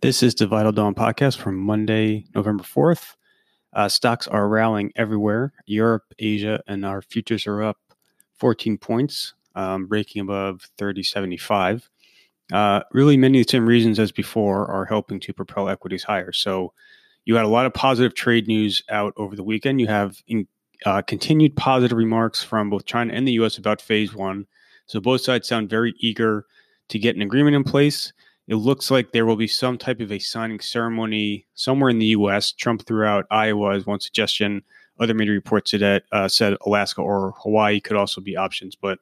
This is the Vital Dawn podcast from Monday, November 4th. Uh, stocks are rallying everywhere. Europe, Asia, and our futures are up 14 points, um, breaking above 3075. Uh, really, many of the same reasons as before are helping to propel equities higher. So, you had a lot of positive trade news out over the weekend. You have in, uh, continued positive remarks from both China and the US about phase one. So, both sides sound very eager to get an agreement in place. It looks like there will be some type of a signing ceremony somewhere in the U.S. Trump threw out Iowa as one suggestion. Other media reports today uh, said Alaska or Hawaii could also be options, but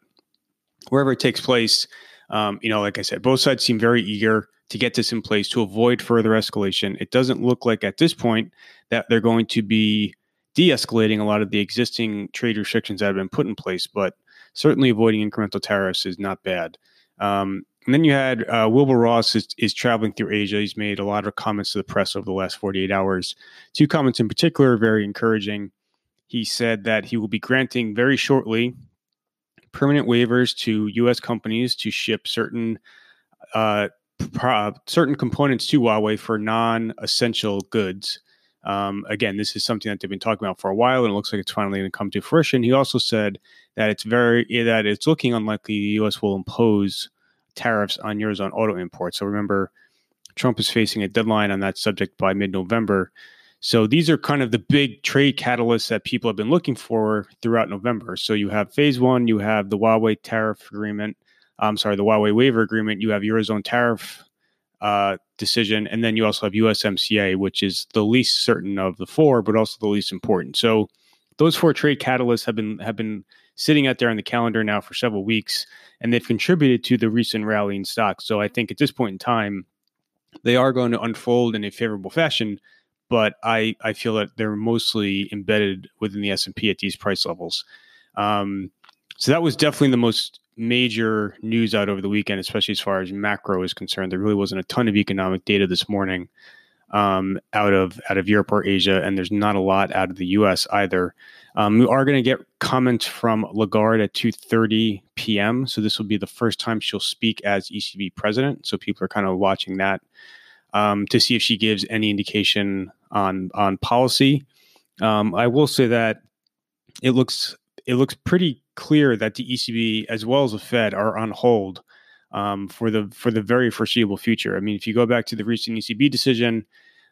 wherever it takes place, um, you know, like I said, both sides seem very eager to get this in place to avoid further escalation. It doesn't look like at this point that they're going to be de-escalating a lot of the existing trade restrictions that have been put in place, but certainly avoiding incremental tariffs is not bad. Um, and then you had uh, Wilbur Ross is, is, traveling through Asia. He's made a lot of comments to the press over the last 48 hours. Two comments in particular are very encouraging. He said that he will be granting very shortly permanent waivers to U.S. companies to ship certain uh, pro- certain components to Huawei for non-essential goods. Um, again, this is something that they've been talking about for a while, and it looks like it's finally going to come to fruition. He also said that it's very that it's looking unlikely the U.S. will impose tariffs on Eurozone auto imports. So remember, Trump is facing a deadline on that subject by mid November. So these are kind of the big trade catalysts that people have been looking for throughout November. So you have phase one, you have the Huawei tariff agreement. I'm sorry, the Huawei waiver agreement. You have Eurozone tariff uh, decision, and then you also have USMCA, which is the least certain of the four, but also the least important. So those four trade catalysts have been have been sitting out there on the calendar now for several weeks, and they've contributed to the recent rally in stocks. So I think at this point in time, they are going to unfold in a favorable fashion. But I, I feel that they're mostly embedded within the S and P at these price levels. Um, so that was definitely the most major news out over the weekend, especially as far as macro is concerned. There really wasn't a ton of economic data this morning um, out of out of Europe or Asia, and there's not a lot out of the U.S. either. Um, we are going to get comments from Lagarde at 2:30 p.m. So this will be the first time she'll speak as ECB president. So people are kind of watching that um, to see if she gives any indication on on policy. Um, I will say that it looks it looks pretty clear that the ECB as well as the Fed are on hold um, for the for the very foreseeable future. I mean, if you go back to the recent ECB decision,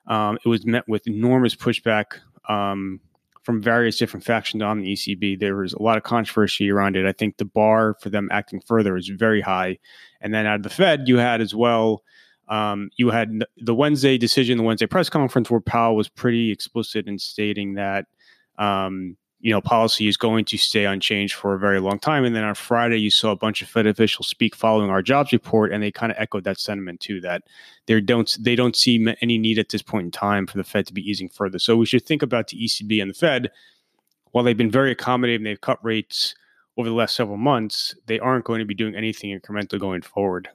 um, it was met with enormous pushback um, from various different factions on the ECB. There was a lot of controversy around it. I think the bar for them acting further is very high. And then out of the Fed, you had as well. Um, you had the Wednesday decision, the Wednesday press conference, where Powell was pretty explicit in stating that um, you know, policy is going to stay unchanged for a very long time. And then on Friday, you saw a bunch of Fed officials speak following our jobs report, and they kind of echoed that sentiment too. That they don't they don't see any need at this point in time for the Fed to be easing further. So we should think about the ECB and the Fed. While they've been very accommodating, they've cut rates over the last several months. They aren't going to be doing anything incremental going forward.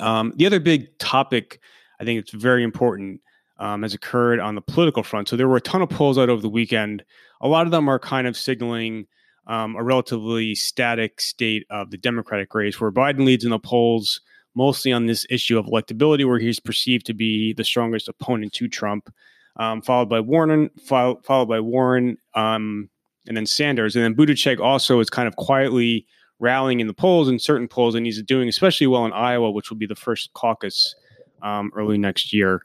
Um, the other big topic, I think it's very important um, has occurred on the political front. So there were a ton of polls out over the weekend. A lot of them are kind of signaling um, a relatively static state of the Democratic race, where Biden leads in the polls mostly on this issue of electability, where he's perceived to be the strongest opponent to Trump, um, followed by Warren, followed, followed by Warren, um, and then Sanders, and then Buttigieg also is kind of quietly rallying in the polls in certain polls, and he's doing especially well in Iowa, which will be the first caucus um, early next year.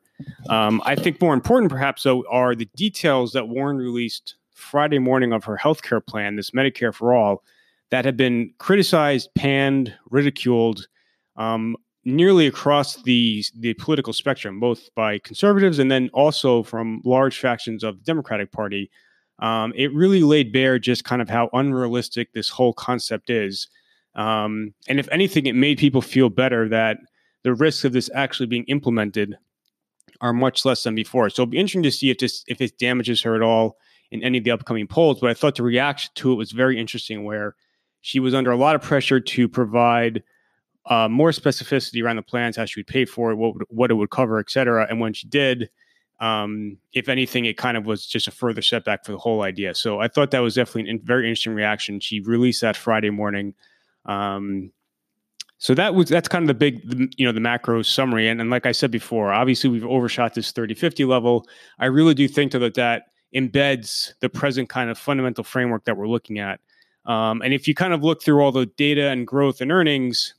Um, I think more important, perhaps, though, are the details that Warren released Friday morning of her health care plan, this Medicare for All, that have been criticized, panned, ridiculed um, nearly across the, the political spectrum, both by conservatives and then also from large factions of the Democratic Party. Um, it really laid bare just kind of how unrealistic this whole concept is. Um, and if anything, it made people feel better that the risks of this actually being implemented are much less than before. So it'll be interesting to see if this if it damages her at all in any of the upcoming polls. But I thought the reaction to it was very interesting, where she was under a lot of pressure to provide uh, more specificity around the plans, how she would pay for it, what what it would cover, et cetera. And when she did, um, if anything, it kind of was just a further setback for the whole idea. So I thought that was definitely a very interesting reaction. She released that Friday morning. Um, So that was that's kind of the big, you know, the macro summary. And, and like I said before, obviously we've overshot this 30-50 level. I really do think though that that embeds the present kind of fundamental framework that we're looking at. Um, and if you kind of look through all the data and growth and earnings,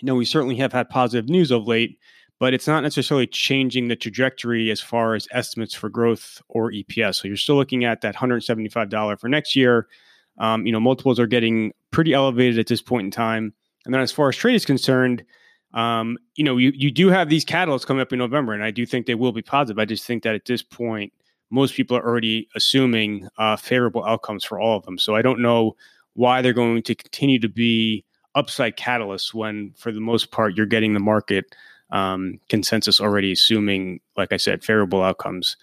you know, we certainly have had positive news of late, but it's not necessarily changing the trajectory as far as estimates for growth or EPS. So you're still looking at that $175 for next year. Um, you know, multiples are getting pretty elevated at this point in time. And then as far as trade is concerned, um, you know, you, you do have these catalysts coming up in November, and I do think they will be positive. I just think that at this point, most people are already assuming uh, favorable outcomes for all of them. So I don't know why they're going to continue to be upside catalysts when, for the most part, you're getting the market um, consensus already assuming, like I said, favorable outcomes.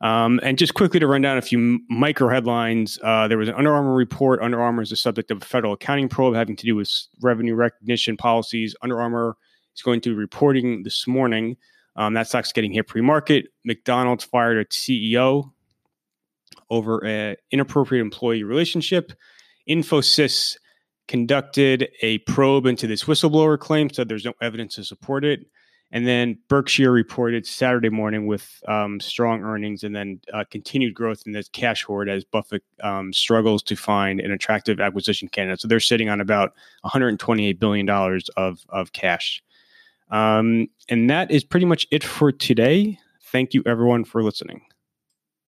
Um, and just quickly to run down a few micro headlines, uh, there was an Under Armour report. Under Armour is the subject of a federal accounting probe having to do with revenue recognition policies. Under Armour is going to be reporting this morning. Um, that stock's getting hit pre-market. McDonald's fired its CEO over an inappropriate employee relationship. Infosys conducted a probe into this whistleblower claim, said there's no evidence to support it. And then Berkshire reported Saturday morning with um, strong earnings and then uh, continued growth in this cash hoard as Buffett um, struggles to find an attractive acquisition candidate. So they're sitting on about $128 billion of, of cash. Um, and that is pretty much it for today. Thank you, everyone, for listening.